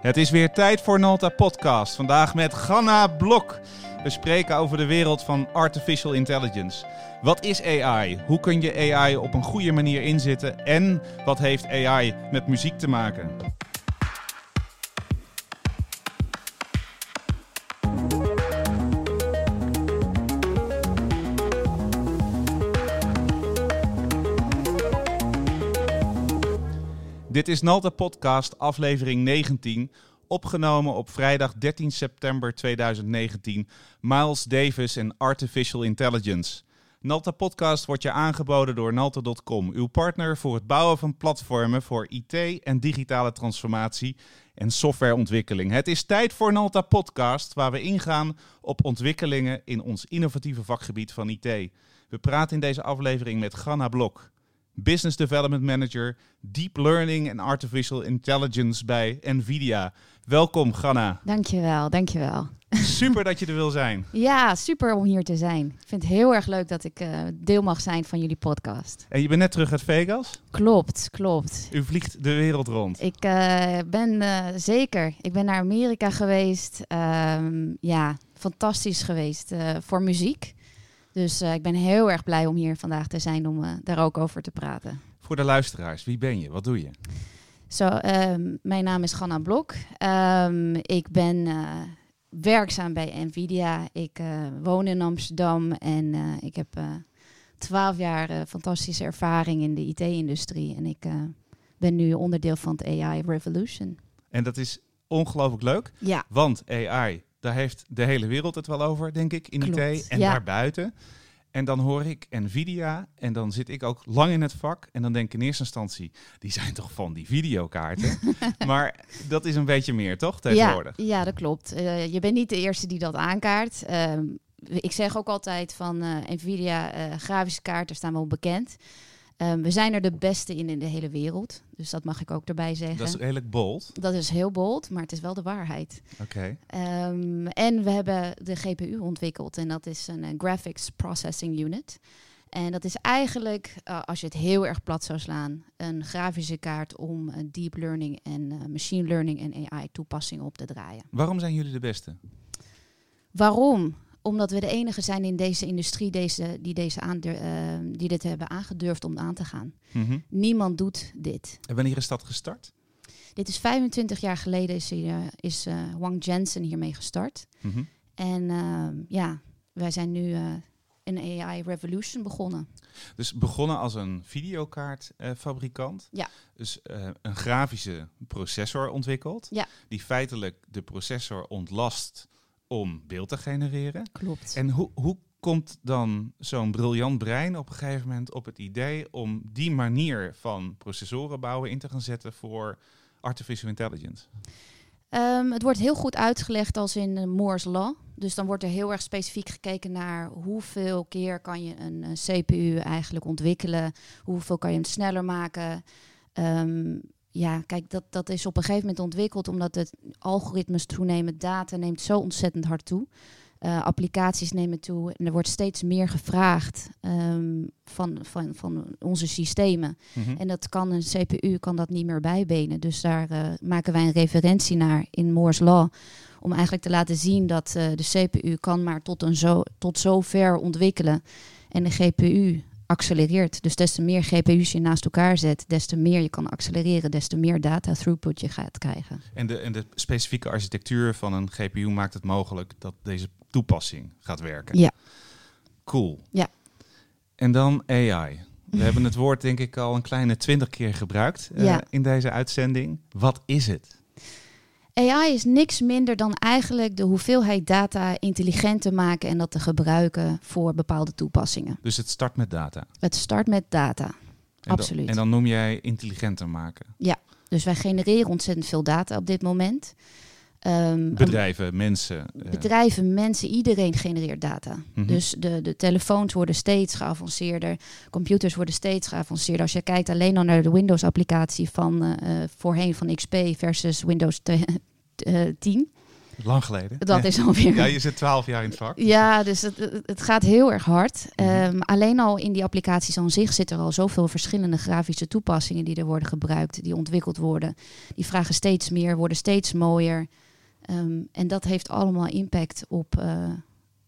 Het is weer tijd voor Nalta Podcast. Vandaag met Ganna Blok. We spreken over de wereld van artificial intelligence. Wat is AI? Hoe kun je AI op een goede manier inzetten? En wat heeft AI met muziek te maken? Is Nalta Podcast, aflevering 19. Opgenomen op vrijdag 13 september 2019. Miles Davis en Artificial Intelligence. Nalta Podcast wordt je aangeboden door Nalta.com, uw partner voor het bouwen van platformen voor IT en digitale transformatie en softwareontwikkeling. Het is tijd voor Nalta Podcast, waar we ingaan op ontwikkelingen in ons innovatieve vakgebied van IT. We praten in deze aflevering met Ganna Blok. Business Development Manager Deep Learning en Artificial Intelligence bij NVIDIA. Welkom, Ganna. Dankjewel, dankjewel. Super dat je er wil zijn. Ja, super om hier te zijn. Ik vind het heel erg leuk dat ik uh, deel mag zijn van jullie podcast. En je bent net terug uit Vegas? Klopt, klopt. U vliegt de wereld rond. Ik uh, ben uh, zeker. Ik ben naar Amerika geweest. Um, ja, fantastisch geweest voor muziek. Dus uh, ik ben heel erg blij om hier vandaag te zijn om uh, daar ook over te praten. Voor de luisteraars, wie ben je? Wat doe je? Zo, um, mijn naam is Ganna Blok. Um, ik ben uh, werkzaam bij Nvidia. Ik woon in Amsterdam en ik heb twaalf jaar fantastische ervaring in de IT-industrie. En ik ben nu onderdeel van het AI Revolution. En dat is ongelooflijk leuk. Ja. Want AI daar heeft de hele wereld het wel over, denk ik, in Klopt, IT en ja. daarbuiten. En dan hoor ik Nvidia en dan zit ik ook lang in het vak. En dan denk ik in eerste instantie, die zijn toch van die videokaarten. maar dat is een beetje meer, toch, tegenwoordig? Ja, ja dat klopt. Uh, je bent niet de eerste die dat aankaart. Uh, ik zeg ook altijd van uh, Nvidia grafische kaarten staan wel bekend. Um, we zijn er de beste in in de hele wereld. Dus dat mag ik ook erbij zeggen. Dat is redelijk bold. Dat is heel bold, maar het is wel de waarheid. Oké. Okay. Um, en we hebben de GPU ontwikkeld. En dat is een, een Graphics Processing Unit. En dat is eigenlijk, uh, als je het heel erg plat zou slaan, een grafische kaart om uh, deep learning en uh, machine learning en AI toepassingen op te draaien. Waarom zijn jullie de beste? Waarom? Omdat we de enige zijn in deze industrie deze, die, deze aan, uh, die dit hebben aangedurfd om aan te gaan. Mm -hmm. Niemand doet dit. En wanneer is dat gestart? Dit is 25 jaar geleden is, uh, is uh, Wang Jensen hiermee gestart. Mm -hmm. En ja, wij zijn nu een AI revolution begonnen. Dus begonnen als een videokaartfabrikant. ja. Dus een grafische processor ontwikkeld. Ja. Die feitelijk de processor ontlast om beeld te genereren. Klopt. En hoe, hoe komt dan zo'n briljant brein op een gegeven moment op het idee om die manier van processoren bouwen in te gaan zetten voor artificial intelligence? Um, het wordt heel goed uitgelegd als in uh, Moore's Law. Dus dan wordt er heel erg specifiek gekeken naar hoeveel keer kan je een, een CPU eigenlijk ontwikkelen, hoeveel kan je hem sneller maken. Um, ja, kijk, dat, dat is op een gegeven moment ontwikkeld omdat het algoritmes toenemen, data neemt zo ontzettend hard toe. Uh, applicaties nemen toe en er wordt steeds meer gevraagd um, van, van, van onze systemen. Mm -hmm. En dat kan een CPU kan dat niet meer bijbenen. Dus daar uh, maken wij een referentie naar in Moore's Law. Om eigenlijk te laten zien dat uh, de CPU kan maar tot, een zo, tot zover ontwikkelen. En de GPU accelereert. Dus des te meer GPU's je naast elkaar zet, des te meer je kan accelereren, des te meer data throughput je gaat krijgen. En de, en de specifieke architectuur van een GPU maakt het mogelijk dat deze toepassing gaat werken. Ja. Cool. Ja. En dan AI. We hebben het woord denk ik al een kleine twintig keer gebruikt uh, Ja. in deze uitzending. Wat is het? AI is niks minder dan eigenlijk de hoeveelheid data intelligent te maken en dat te gebruiken voor bepaalde toepassingen. Dus het start met data. Het start met data. En Absoluut. Dan, en dan noem jij intelligenter maken. Dus wij genereren ontzettend veel data op dit moment. Um, Bedrijven, mensen. uh, Bedrijven, mensen, iedereen genereert data. Mhm. Dus de, de telefoons worden steeds geavanceerder, computers worden steeds geavanceerder. Als je kijkt alleen al naar de Windows-applicatie van uh, voorheen van XP versus Windows te, uh, 10. Lang geleden. Dat ja. is alweer. Ja, je zit twaalf jaar in het vak. Ja, dus het, het- het gaat heel erg hard. Mhm. Ehm, alleen al in die applicaties aan zich zitten er al zoveel verschillende grafische toepassingen die er worden gebruikt, die ontwikkeld worden. Die vragen steeds meer, worden steeds mooier. Ehm, en dat heeft allemaal impact op eh,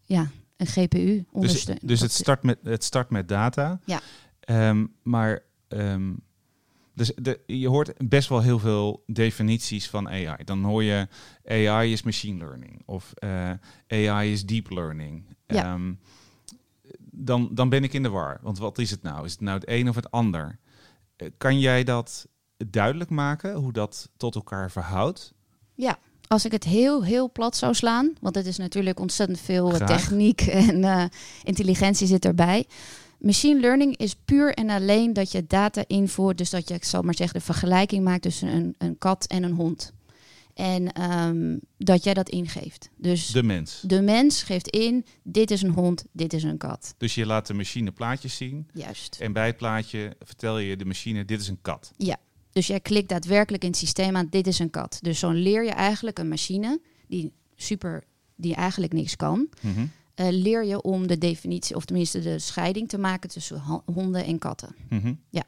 ja, een GPU. Dus, dus het, start met, het start met data. Ja. Ehm, maar ehm, dus de, je hoort best wel heel veel definities van AI. Dan hoor je AI is machine learning of eh, AI is deep learning. Ja. Dan, dan ben ik in de war. Want wat is het nou? Is het nou het een of het ander? Eh, Kan jij dat duidelijk maken, hoe dat tot elkaar verhoudt? Ja, als ik het heel, heel plat zou slaan, want het is natuurlijk ontzettend veel eh, Graag. techniek en eh, intelligentie zit erbij. Machine learning is puur en alleen dat je data invoert, dus dat je, ik zal maar zeggen, de vergelijking maakt tussen een, een kat en een hond. En ehm, dat jij dat ingeeft. Dus de, De mens. mens geeft in, dit is een hond, dit is een kat. Dus je laat de machine plaatjes zien. Juist. En bij het plaatje vertel je de machine, dit is een kat. Dus jij klikt daadwerkelijk in het systeem aan, dit is een kat. Dus zo leer je eigenlijk een machine die super, die eigenlijk niks kan, Mhm. eh, leer je om de definitie, of tenminste de scheiding te maken tussen honden en katten. Mhm. Ja.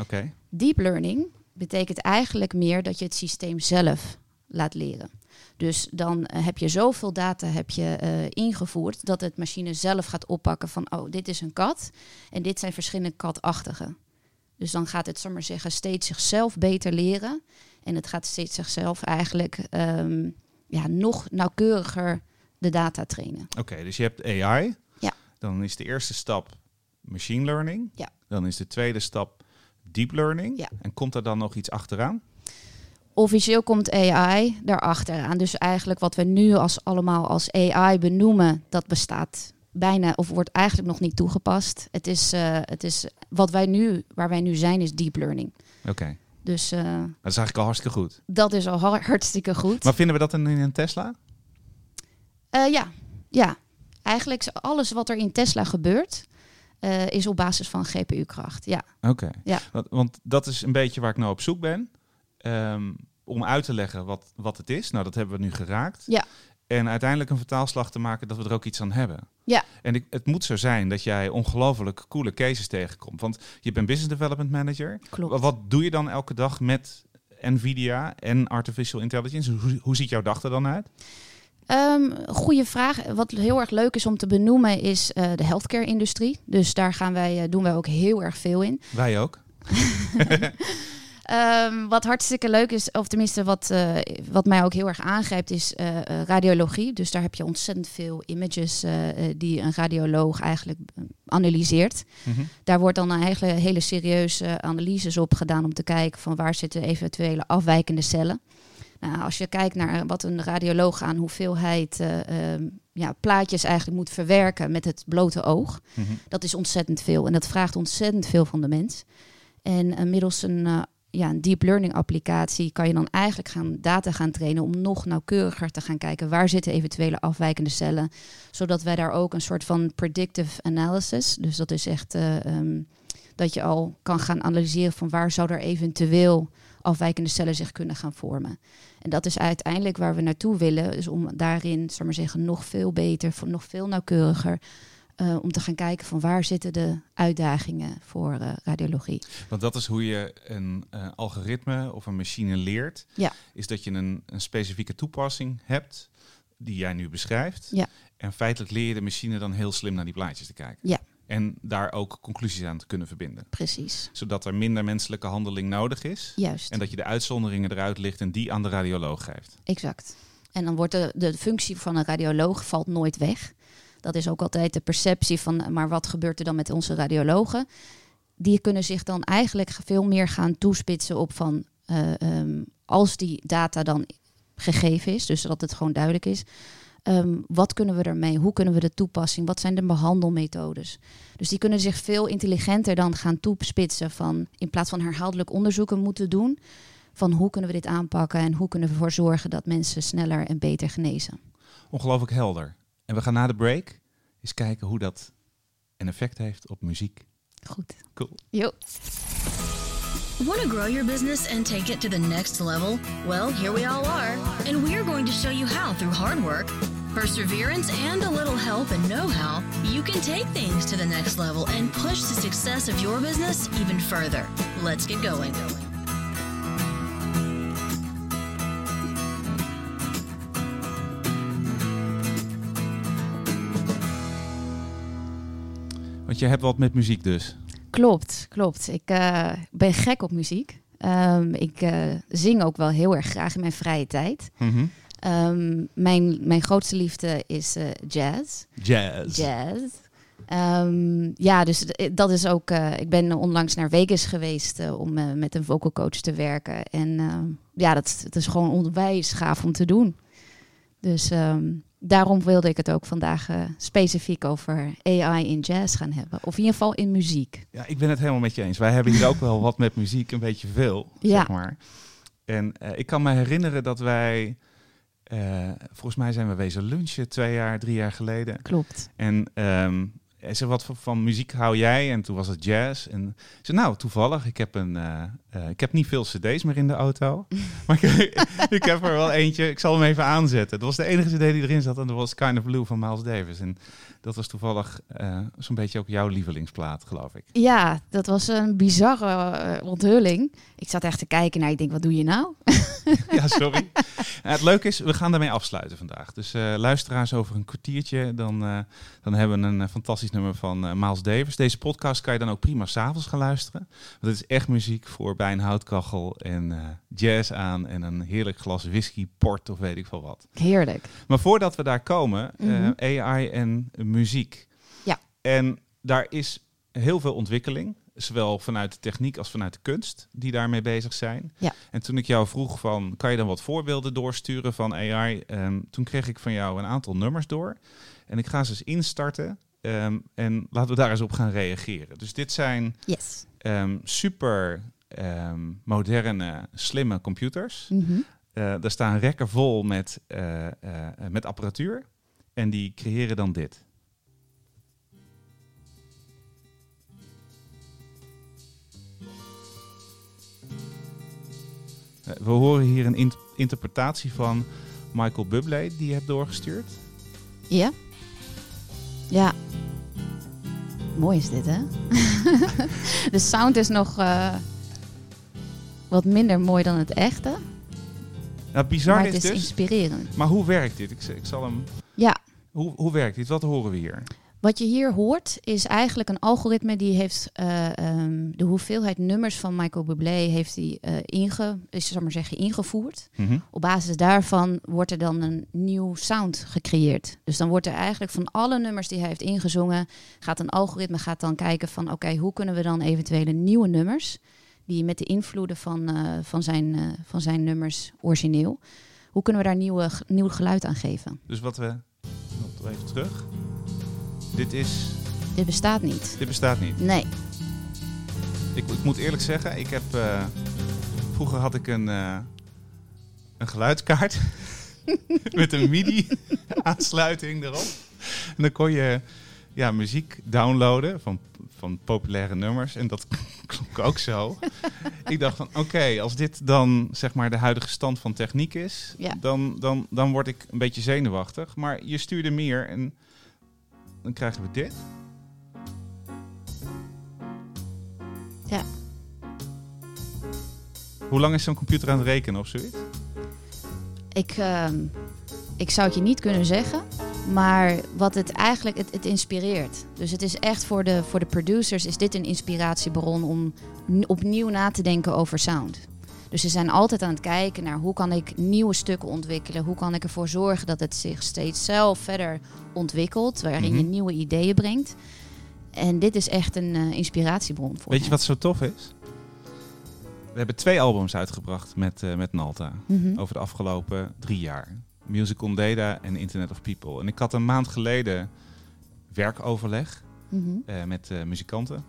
Oké. Deep learning betekent eigenlijk meer dat je het systeem zelf laat leren. Dus dan eh, heb je zoveel data heb je, eh, ingevoerd dat het machine zelf gaat oppakken van, oh, dit is een kat en dit zijn verschillende katachtigen. Dus dan gaat het, zal maar zeggen, steeds zichzelf beter leren. En het gaat steeds zichzelf eigenlijk ehm, ja, nog nauwkeuriger de data trainen. Oké, dus je hebt AI. Ja. Dan is de eerste stap machine learning. Ja. Dan is de tweede stap deep learning. Ja. En komt er dan nog iets achteraan? Officieel komt AI daarachteraan. Dus eigenlijk wat we nu als allemaal als AI benoemen, dat bestaat bijna of wordt eigenlijk nog niet toegepast. Het is, eh, het is wat wij nu, waar wij nu zijn, is deep learning. Oké, Dus eh, dat is eigenlijk al hartstikke goed. dat is al har- hartstikke goed. Maar vinden we dat in in een Tesla? Eh, ja, ja. Eigenlijk is alles wat er in Tesla gebeurt, is op basis van GPU-kracht. Ja, Oké. Ja. Want, want dat is een beetje waar ik nou op zoek ben. Ehm, om uit te leggen wat, wat het is. Nou, dat hebben we nu geraakt. Ja. En uiteindelijk een vertaalslag te maken dat we er ook iets aan hebben. Ja. En ik, het moet zo zijn dat jij ongelooflijk coole cases tegenkomt. Want je bent business development manager. klopt. Wat doe je dan elke dag met Nvidia en artificial intelligence? Hoe, hoe ziet jouw dag er dan uit? Ehm goede vraag. Wat heel erg leuk is om te benoemen is eh, de healthcare-industrie. Dus daar gaan wij, eh, doen wij ook heel erg veel in. Wij ook. Ehm, wat hartstikke leuk is, of tenminste wat, eh, wat mij ook heel erg aangrijpt, is eh, eh, radiologie. Dus daar heb je ontzettend veel images die een radioloog eigenlijk analyseert. Mhm. Daar wordt dan eigenlijk hele serieuze analyses op gedaan om te kijken van waar zitten eventuele afwijkende cellen. Nou, als je kijkt naar wat een radioloog aan hoeveelheid eh, ehm, ja, plaatjes eigenlijk moet verwerken met het blote oog, Mhm. dat is ontzettend veel. En dat vraagt ontzettend veel van de mens. En middels een, ja, een deep learning applicatie kan je dan eigenlijk gaan data gaan trainen om nog nauwkeuriger te gaan kijken waar zitten eventuele afwijkende cellen. Zodat wij daar ook een soort van predictive analysis, dus dat is echt eh, ehm, dat je al kan gaan analyseren van waar zou er eventueel afwijkende cellen zich kunnen gaan vormen. En dat is uiteindelijk waar we naartoe willen, dus om daarin, zal maar zeggen, nog veel beter, nog veel nauwkeuriger eh, om te gaan kijken van waar zitten de uitdagingen voor eh, radiologie. Want dat is hoe je een eh, algoritme of een machine leert. Ja. Is dat je een, een specifieke toepassing hebt die jij nu beschrijft. Ja. En feitelijk leer je de machine dan heel slim naar die plaatjes te kijken. Ja. En daar ook conclusies aan te kunnen verbinden. Precies, Zodat er minder menselijke handeling nodig is. juist, En dat je de uitzonderingen eruit ligt en die aan de radioloog geeft. exact. En dan wordt de, de functie van een radioloog valt nooit weg. Dat is ook altijd de perceptie van, maar wat gebeurt er dan met onze radiologen? Die kunnen zich dan eigenlijk veel meer gaan toespitsen op van, eh, ehm, als die data dan gegeven is, dus dat het gewoon duidelijk is, ehm, wat kunnen we ermee? Hoe kunnen we de toepassing? Wat zijn de behandelmethodes? Dus die kunnen zich veel intelligenter dan gaan toespitsen van, in plaats van herhaaldelijk onderzoeken moeten doen, van hoe kunnen we dit aanpakken en hoe kunnen we ervoor zorgen dat mensen sneller en beter genezen. Ongelooflijk helder. En we gaan na de break eens kijken hoe dat een effect heeft op muziek. Goed. Cool. Jo. Want to grow your business and take it to the next level? Well, here we all are, and we are going to show you how through hard work, perseverance, and a little help and know how, you can take things to the next level and push the success of your business even further. Let's get going. Je hebt wat met muziek dus. Klopt, klopt. Ik eh, ben gek op muziek. Ehm, ik eh, zing ook wel heel erg graag in mijn vrije tijd. Mhm. Ehm, mijn, mijn grootste liefde is eh, jazz. Jazz. Jazz. Ehm, ja, dus dat is ook. ik ben onlangs naar Vegas geweest om met een vocal coach te werken. En ehm, ja, dat, dat is gewoon onwijs gaaf om te doen. Dus daarom wilde ik het ook vandaag eh, specifiek over AI in jazz gaan hebben. Of in ieder geval in muziek. Ja, ik ben het helemaal met je eens. Wij hebben hier ook wel wat met muziek, een beetje veel, Ja. zeg maar. En eh, ik kan me herinneren dat wij, eh, volgens mij zijn we wezen lunchen twee jaar, drie jaar geleden. Klopt. En ehm hij zei, wat voor- van muziek hou jij? En toen was het jazz. En ik zei, nou, toevallig, ik heb, een, eh, eh, ik heb niet veel cd's meer in de auto. maar ik, ik heb er wel eentje, ik zal hem even aanzetten. Dat was de enige cd die erin zat en dat was Kind of Blue van Miles Davis. En dat was toevallig eh, zo'n beetje ook jouw lievelingsplaat, geloof ik. Ja, dat was een bizarre onthulling. Ik zat echt te kijken naar, ik denk, wat doe je nou? ja, sorry. Het leuke is, we gaan daarmee afsluiten vandaag. Dus luisteraars over een kwartiertje, dan, dan hebben we een fantastisch nummer van eh, Miles Davis. Deze podcast kan je dan ook prima s'avonds gaan luisteren. Want het is echt muziek voor bij een houtkachel en eh, jazz aan en een heerlijk glas whisky, port of weet ik veel wat. Heerlijk. Maar voordat we daar komen, eh, Mhm. AI en muziek. Ja. En daar is heel veel ontwikkeling, zowel vanuit de techniek als vanuit de kunst, die daarmee bezig zijn. Ja. En toen ik jou vroeg van, kan je dan wat voorbeelden doorsturen van AI? Ehm, toen kreeg ik van jou een aantal nummers door. En ik ga ze eens instarten. Ehm, en laten we daar eens op gaan reageren. Dus dit zijn Yes. ehm, super ehm, moderne, slimme computers. Eh, daar staan rekken vol met, eh, eh, met apparatuur. En die creëren dan dit. Eh, we horen hier een int- interpretatie van Michael Bublé die je hebt doorgestuurd. Ja? Ja. Mooi is dit, hè? de sound is nog eh, wat minder mooi dan het echte. Nou, bizar maar het is dus. inspirerend. Maar hoe werkt dit? Ik, ik zal hem. Ja, Hoe, hoe werkt dit? Wat horen we hier? Wat je hier hoort is eigenlijk een algoritme die heeft eh, ehm, de hoeveelheid nummers van Michael Bublé heeft hij eh inge, is, zal ik maar zeggen, ingevoerd. Mhm. Op basis daarvan wordt er dan een nieuw sound gecreëerd. Dus dan wordt er eigenlijk van alle nummers die hij heeft ingezongen, gaat een algoritme gaat dan kijken van oké, hoe kunnen we dan eventuele nieuwe nummers, die met de invloeden van, eh, van, zijn, eh, van zijn nummers origineel, hoe kunnen we daar nieuwe, nieuw geluid aan geven? Dus wat we. Nog even terug. Dit is. Dit bestaat niet. Dit bestaat niet. Nee. Ik, ik moet eerlijk zeggen, ik heb. eh, vroeger had ik een. eh, een geluidskaart. met een MIDI-aansluiting erop. En dan kon je. Ja, muziek downloaden van, van populaire nummers. En dat klonk ook zo. ik dacht van, oké, als dit dan zeg maar de huidige stand van techniek is, Ja. dan, dan, dan word ik een beetje zenuwachtig. Maar je stuurde meer en dan krijgen we dit. Ja. Hoe lang is zo'n computer aan het rekenen of zoiets? Ik, ehm, ik zou het je niet kunnen zeggen. Maar wat het eigenlijk, het, het inspireert. Dus het is echt voor de, voor de producers, is dit een inspiratiebron om opnieuw na te denken over sound. Dus ze zijn altijd aan het kijken naar hoe kan ik nieuwe stukken ontwikkelen. Hoe kan ik ervoor zorgen dat het zich steeds zelf verder ontwikkelt. Waarin je Mhm. nieuwe ideeën brengt. En dit is echt een eh, inspiratiebron voor Weet je wat zo tof is? We hebben twee albums uitgebracht met, eh, met Nalta Mhm. over de afgelopen drie jaar. Music on Data en Internet of People. En ik had een maand geleden werkoverleg Mhm. eh, met muzikanten.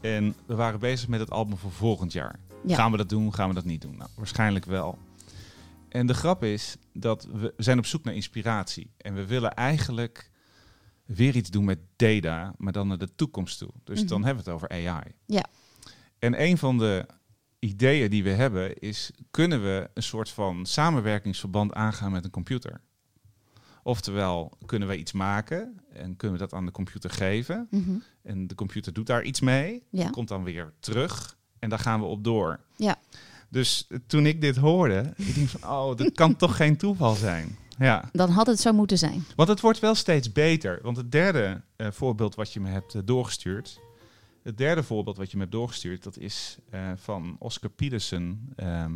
En we waren bezig met het album voor volgend jaar. Ja. Gaan we dat doen? Gaan we dat niet doen? Nou, waarschijnlijk wel. En de grap is dat we, we zijn op zoek naar inspiratie. En we willen eigenlijk weer iets doen met data, maar dan naar de toekomst toe. Dus Mhm. dan hebben we het over AI. Ja. En een van de ideeën die we hebben is, kunnen we een soort van samenwerkingsverband aangaan met een computer? Oftewel, kunnen we iets maken en kunnen we dat aan de computer geven? Mhm. En de computer doet daar iets mee, Ja. komt dan weer terug en daar gaan we op door. Ja. Dus toen ik dit hoorde, ik denk van, oh, dat kan toch geen toeval zijn. Ja, Dan had het zo moeten zijn. want het wordt wel steeds beter. Want het derde eh, voorbeeld wat je me hebt eh, doorgestuurd, het derde voorbeeld wat je me hebt doorgestuurd, dat is eh, van Oscar Peterson. ehm,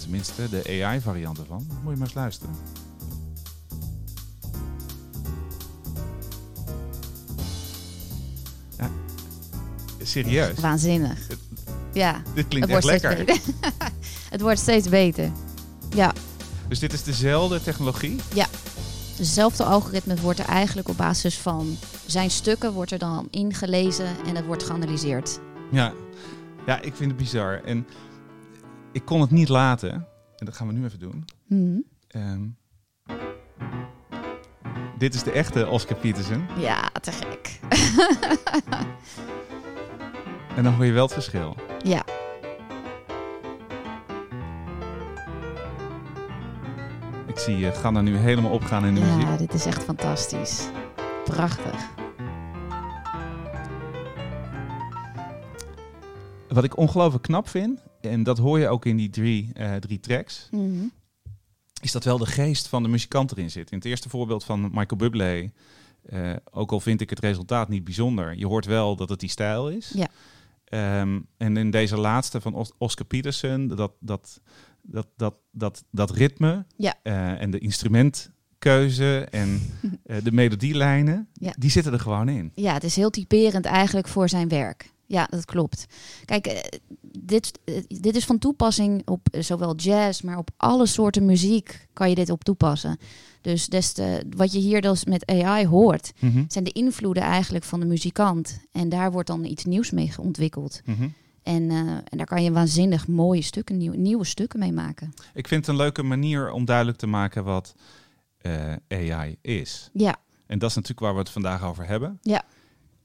tenminste, de AI-variant ervan. Moet je maar eens luisteren. Serieus. Waanzinnig. Ja, Dit klinkt echt lekker. het wordt steeds beter. Ja, Dus dit is dezelfde technologie? dezelfde algoritme wordt er eigenlijk op basis van zijn stukken wordt er dan ingelezen en het wordt geanalyseerd. Ja. ja, ik vind het bizar. En ik kon het niet laten. En dat gaan we nu even doen. Mhm. Ehm, dit is de echte Oscar Peterson. Ja, te gek. En dan hoor je wel het verschil. Ja, Ik zie je Ganna nu helemaal opgaan in de ja, muziek. dit is echt fantastisch. Prachtig. Wat ik ongelooflijk knap vind, en dat hoor je ook in die drie, eh, drie tracks, Mhm. is dat wel de geest van de muzikant erin zit. In het eerste voorbeeld van Michael Bublé, eh, ook al vind ik het resultaat niet bijzonder, je hoort wel dat het die stijl is. Ja. Ehm, en in deze laatste van Os- Oscar Peterson, dat, dat, dat, dat, dat, dat ritme Ja. eh, en de instrumentkeuze en eh, de melodielijnen, Ja. die zitten er gewoon in. Ja, het is heel typerend eigenlijk voor zijn werk. Ja, dat klopt. Kijk, eh, dit, eh, dit is van toepassing op eh, zowel jazz, maar op alle soorten muziek kan je dit op toepassen. Dus des te, wat je hier dus met AI hoort, Mhm, zijn de invloeden eigenlijk van de muzikant. En daar wordt dan iets nieuws mee ontwikkeld. mhm. En, en daar kan je waanzinnig mooie stukken, nieuw, nieuwe stukken mee maken. Ik vind het een leuke manier om duidelijk te maken wat AI is. Ja, En dat is natuurlijk waar we het vandaag over hebben. Ja.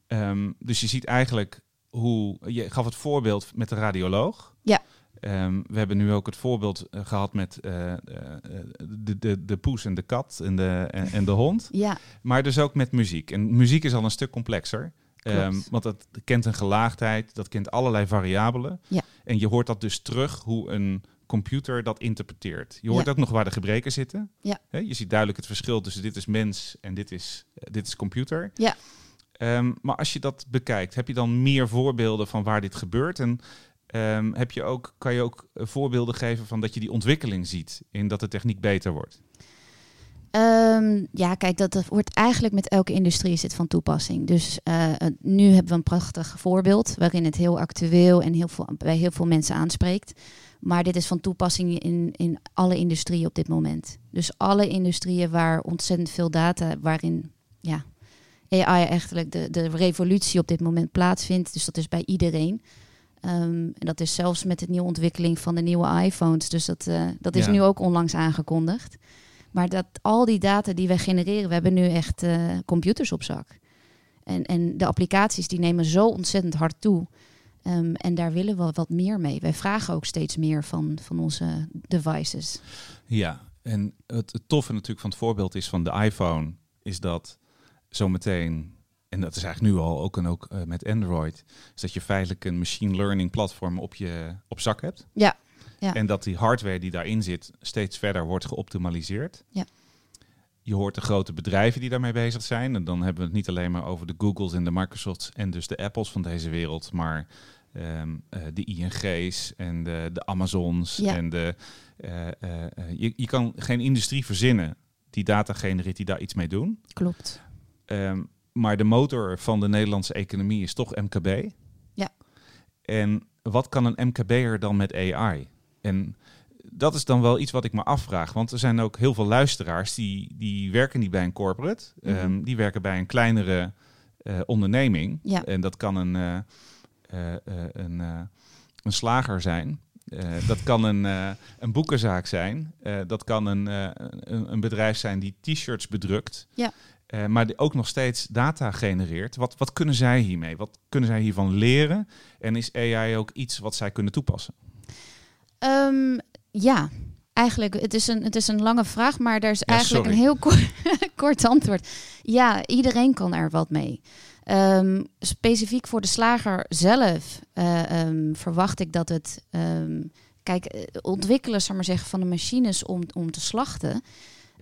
Ehm, dus je ziet eigenlijk hoe... Je gaf het voorbeeld met de radioloog. Ja. Ehm, we hebben nu ook het voorbeeld eh, gehad met eh, eh, de, de, de poes en de kat en de, en, en de hond. ja, Maar dus ook met muziek. En muziek is al een stuk complexer. Ehm, want dat kent een gelaagdheid, dat kent allerlei variabelen. Ja. En je hoort dat dus terug hoe een computer dat interpreteert. Je hoort Ja. ook nog waar de gebreken zitten. Ja. Je ziet duidelijk het verschil tussen dit is mens en dit is, dit is computer. Ja. Ehm, maar als je dat bekijkt, heb je dan meer voorbeelden van waar dit gebeurt? En ehm, heb je ook, kan je ook eh, voorbeelden geven van dat je die ontwikkeling ziet in dat de techniek beter wordt? Ehm, ja, kijk, dat, wordt eigenlijk met elke industrie is van toepassing. Dus eh, nu hebben we een prachtig voorbeeld waarin het heel actueel en heel veel, bij heel veel mensen aanspreekt. Maar dit is van toepassing in, in alle industrieën op dit moment. Dus alle industrieën waar ontzettend veel data, waarin ja, AI eigenlijk de, de revolutie op dit moment plaatsvindt. Dus dat is bij iedereen. Ehm, en dat is zelfs met de nieuwe ontwikkeling van de nieuwe iPhones. Dus dat, eh, dat is Ja. nu ook onlangs aangekondigd. Maar dat al die data die wij genereren, we hebben nu echt eh, computers op zak. En, en de applicaties die nemen zo ontzettend hard toe. Ehm, en daar willen we wat meer mee. Wij vragen ook steeds meer van, van onze devices. Ja, en het, het toffe natuurlijk van het voorbeeld is van de iPhone, is dat zometeen, en dat is eigenlijk nu al ook en ook eh, met Android, is dat je feitelijk een machine learning platform op je op zak hebt. Ja, ja. En dat die hardware die daarin zit steeds verder wordt geoptimaliseerd. Ja. Je hoort de grote bedrijven die daarmee bezig zijn. En dan hebben we het niet alleen maar over de Googles en de Microsofts en dus de Apples van deze wereld, maar ehm, eh, de ING's en de, de Amazons Ja. en de. eh, je, je kan geen industrie verzinnen die data genereert die daar iets mee doen. Klopt. Ehm, maar de motor van de Nederlandse economie is toch MKB. Ja. En wat kan een MKB'er dan met AI? En dat is dan wel iets wat ik me afvraag. Want er zijn ook heel veel luisteraars die, die werken niet bij een corporate. Mhm. Ehm, die werken bij een kleinere eh, onderneming. Ja. En dat kan een, eh, eh, een, een slager zijn. Dat kan een, een boekenzaak zijn. Dat kan een, een, een bedrijf zijn die t-shirts bedrukt. Ja. Eh, maar die ook nog steeds data genereert. Wat, wat kunnen zij hiermee? Wat kunnen zij hiervan leren? En is AI ook iets wat zij kunnen toepassen? Ehm, ja, eigenlijk, het is, een, het is een lange vraag, maar daar is Ja, eigenlijk sorry. een heel kort, kort antwoord. Ja, iedereen kan er wat mee. Ehm, specifiek voor de slager zelf eh, ehm, verwacht ik dat het... kijk, eh, ontwikkelen zal maar zeggen, van de machines om, om te slachten...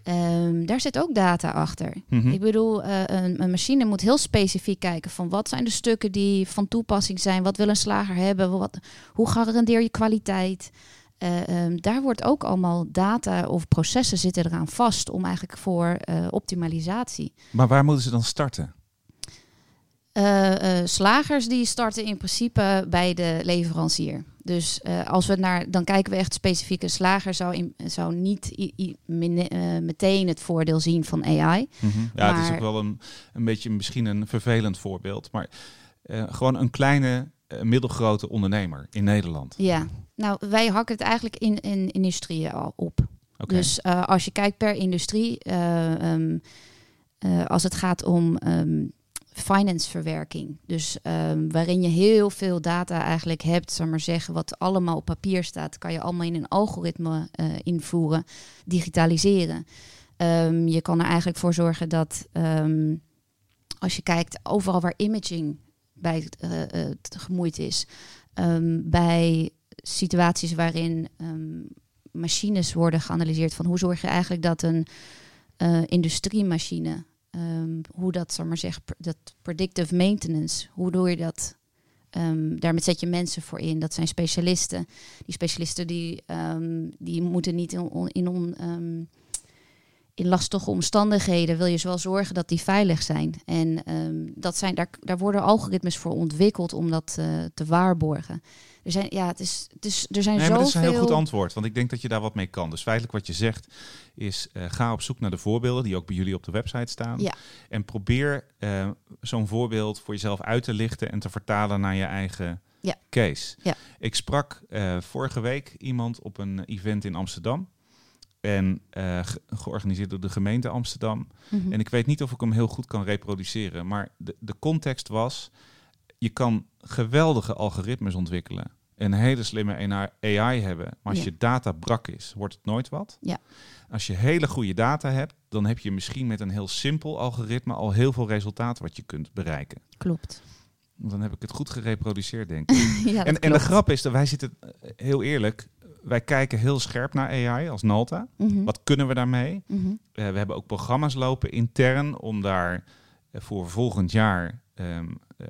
ehm, daar zit ook data achter. Mhm. Ik bedoel, eh, een, een machine moet heel specifiek kijken van wat zijn de stukken die van toepassing zijn, wat wil een slager hebben, wat, hoe garandeer je kwaliteit. Eh, ehm, daar wordt ook allemaal data of processen zitten eraan vast om eigenlijk voor eh, optimalisatie. Maar waar moeten ze dan starten? Slagers die starten in principe bij de leverancier. Dus eh, als we naar, dan kijken we echt specifieke slager zou, in, zou niet i- eh, meteen het voordeel zien van AI. Mhm. Ja, het is ook wel een, een beetje misschien een vervelend voorbeeld. Maar eh, gewoon een kleine, middelgrote ondernemer in Nederland. Ja, nou wij hakken het eigenlijk in, in industrieën al op. Oké. Dus als je kijkt per industrie, eh, ehm, eh, als het gaat om ehm financeverwerking, dus ehm, waarin je heel veel data eigenlijk hebt, zal maar zeggen, wat allemaal op papier staat, kan je allemaal in een algoritme eh, invoeren, digitaliseren. Ehm, je kan er eigenlijk voor zorgen dat ehm, als je kijkt overal waar imaging bij eh, gemoeid is, bij situaties waarin machines worden geanalyseerd van hoe zorg je eigenlijk dat een eh, industriemachine, ehm, hoe dat, zal maar zeggen, dat predictive maintenance, hoe doe je dat? Ehm daarmee zet je mensen voor in. Dat zijn specialisten. Die specialisten die, ehm, die moeten niet in, on- in, on- in lastige omstandigheden wil je zowel zorgen dat die veilig zijn. En ehm, dat zijn, daar, daar worden algoritmes voor ontwikkeld om dat eh, te waarborgen. Er zijn, ja, het is, het is, er zijn Nee, dat is een heel goed antwoord, want ik denk dat je daar wat mee kan. Dus feitelijk wat je zegt is, eh, ga op zoek naar de voorbeelden die ook bij jullie op de website staan. Ja. En probeer eh, zo'n voorbeeld voor jezelf uit te lichten en te vertalen naar je eigen Ja. case. Ja. Ik sprak vorige week iemand op een event in Amsterdam. En eh, ge- georganiseerd door de gemeente Amsterdam. Mhm. En ik weet niet of ik hem heel goed kan reproduceren. Maar de, de context was: je kan geweldige algoritmes ontwikkelen. Een hele slimme AI hebben. Maar als Ja. je data brak is, wordt het nooit wat. Ja. Als je hele goede data hebt, dan heb je misschien met een heel simpel algoritme al heel veel resultaat wat je kunt bereiken. Klopt. Dan heb ik het goed gereproduceerd, denk ik. ja, en, en de grap is dat wij zitten, eh, heel eerlijk, wij kijken heel scherp naar AI als Nalta. Mhm. Wat kunnen we daarmee? Mhm. Eh, we hebben ook programma's lopen intern om daar eh, voor volgend jaar ehm, eh,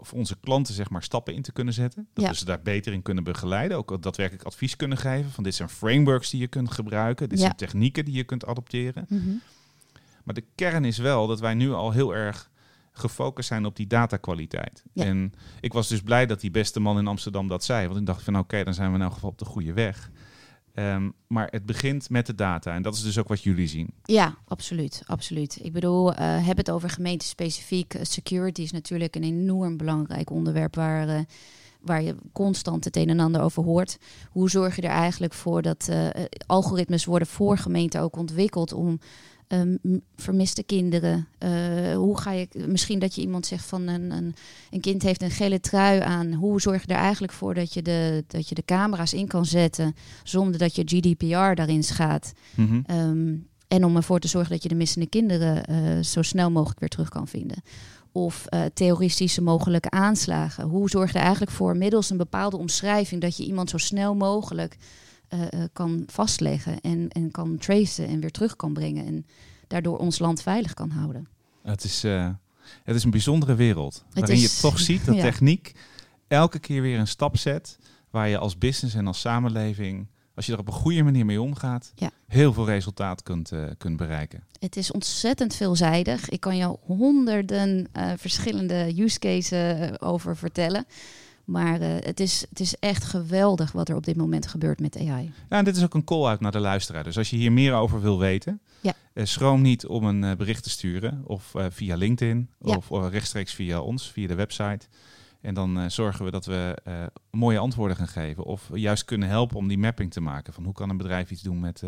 voor onze klanten zeg maar stappen in te kunnen zetten. Dat Ja. we ze daar beter in kunnen begeleiden. Ook daadwerkelijk advies kunnen geven van dit zijn frameworks die je kunt gebruiken. Dit Ja. zijn technieken die je kunt adopteren. Mhm. Maar de kern is wel dat wij nu al heel erg gefocust zijn op die datakwaliteit. Ja. En ik was dus blij dat die beste man in Amsterdam dat zei. Want ik dacht van oké, dan zijn we in elk geval op de goede weg. Ehm, maar het begint met de data. En dat is dus ook wat jullie zien. Ja, absoluut, absoluut. Ik bedoel, eh heb het over gemeentespecifiek. Eh, Security is natuurlijk een enorm belangrijk onderwerp waar, eh, waar je constant het een en ander over hoort. Hoe zorg je er eigenlijk voor dat algoritmes worden voor gemeenten ook ontwikkeld om ehm, vermiste kinderen. eh, hoe ga je misschien dat je iemand zegt van een, een, een kind heeft een gele trui aan. Hoe zorg je er eigenlijk voor dat je de, dat je de camera's in kan zetten zonder dat je GDPR daarin schaadt? Mhm. Ehm, en om ervoor te zorgen dat je de missende kinderen eh, zo snel mogelijk weer terug kan vinden. Of eh, terroristische mogelijke aanslagen. Hoe zorg je er eigenlijk voor, middels een bepaalde omschrijving, dat je iemand zo snel mogelijk eh, eh, kan vastleggen en, en kan tracen en weer terug kan brengen. En daardoor ons land veilig kan houden. Het is, eh, het is een bijzondere wereld. waarin is- je toch ziet dat ja. techniek elke keer weer een stap zet. Waar je als business en als samenleving, als je er op een goede manier mee omgaat, Ja. heel veel resultaat kunt, kunt bereiken. Het is ontzettend veelzijdig. Ik kan jou honderden verschillende use cases over vertellen. Maar eh, het, is, het is echt geweldig wat er op dit moment gebeurt met AI. Ja, en dit is ook een call-out naar de luisteraar. Dus als je hier meer over wil weten, Ja. eh, schroom niet om een eh, bericht te sturen. Of via LinkedIn, Ja. of rechtstreeks via ons, via de website. En dan zorgen we dat we mooie antwoorden gaan geven. Of juist kunnen helpen om die mapping te maken. Van hoe kan een bedrijf iets doen met,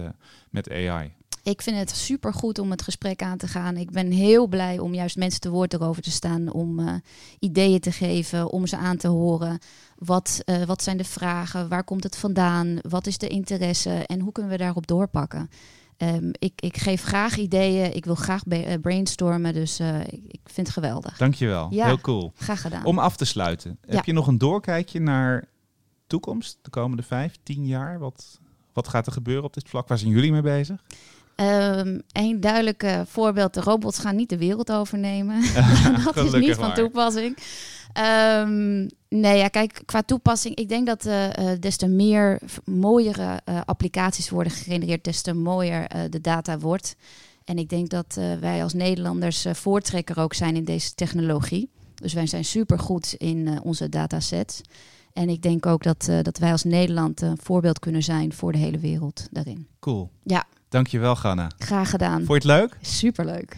met AI. Ik vind het super goed om het gesprek aan te gaan. Ik ben heel blij om juist mensen te woord erover te staan, om uh, ideeën te geven, om ze aan te horen. Wat, uh, wat zijn de vragen? Waar komt het vandaan? Wat is de interesse? En hoe kunnen we daarop doorpakken? Um, ik, ik, geef graag ideeën. Ik wil graag uh, brainstormen. Dus uh, ik, ik, vind het geweldig. Dankjewel. Ja, Heel cool. Graag gedaan. Om af te sluiten. Ja. Heb je nog een doorkijkje naar toekomst? De komende vijf, tien jaar? Wat, wat gaat er gebeuren op dit vlak? Waar zijn jullie mee bezig? Um, een duidelijk voorbeeld. De robots gaan niet de wereld overnemen. dat is niet van toepassing. Um, nee, ja, kijk, qua toepassing, ik denk dat uh, des te meer mooiere uh, applicaties worden gegenereerd, des te mooier de data wordt. En ik denk dat wij als Nederlanders voortrekker ook zijn in deze technologie. Dus wij zijn super goed in onze datasets. En ik denk ook dat, dat wij als Nederland een voorbeeld kunnen zijn voor de hele wereld daarin. Cool. Ja. Dankjewel, Ganna. Graag gedaan. Vond je het leuk? Superleuk.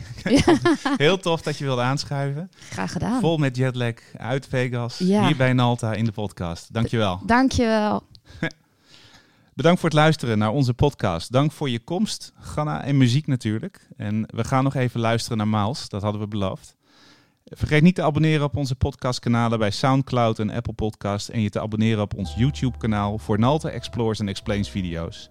Heel tof dat je wilde aanschuiven. Graag gedaan. Vol met jetlag uit Vegas. Ja. Hier bij Nalta in de podcast. Dankjewel. Dankjewel. Bedankt voor het luisteren naar onze podcast. Dank voor je komst, Ganna, en muziek natuurlijk. En we gaan nog even luisteren naar Miles. Dat hadden we beloofd. Vergeet niet te abonneren op onze podcastkanalen bij SoundCloud en Apple Podcast. En je te abonneren op ons YouTube-kanaal voor Nalta Explores en Explains video's.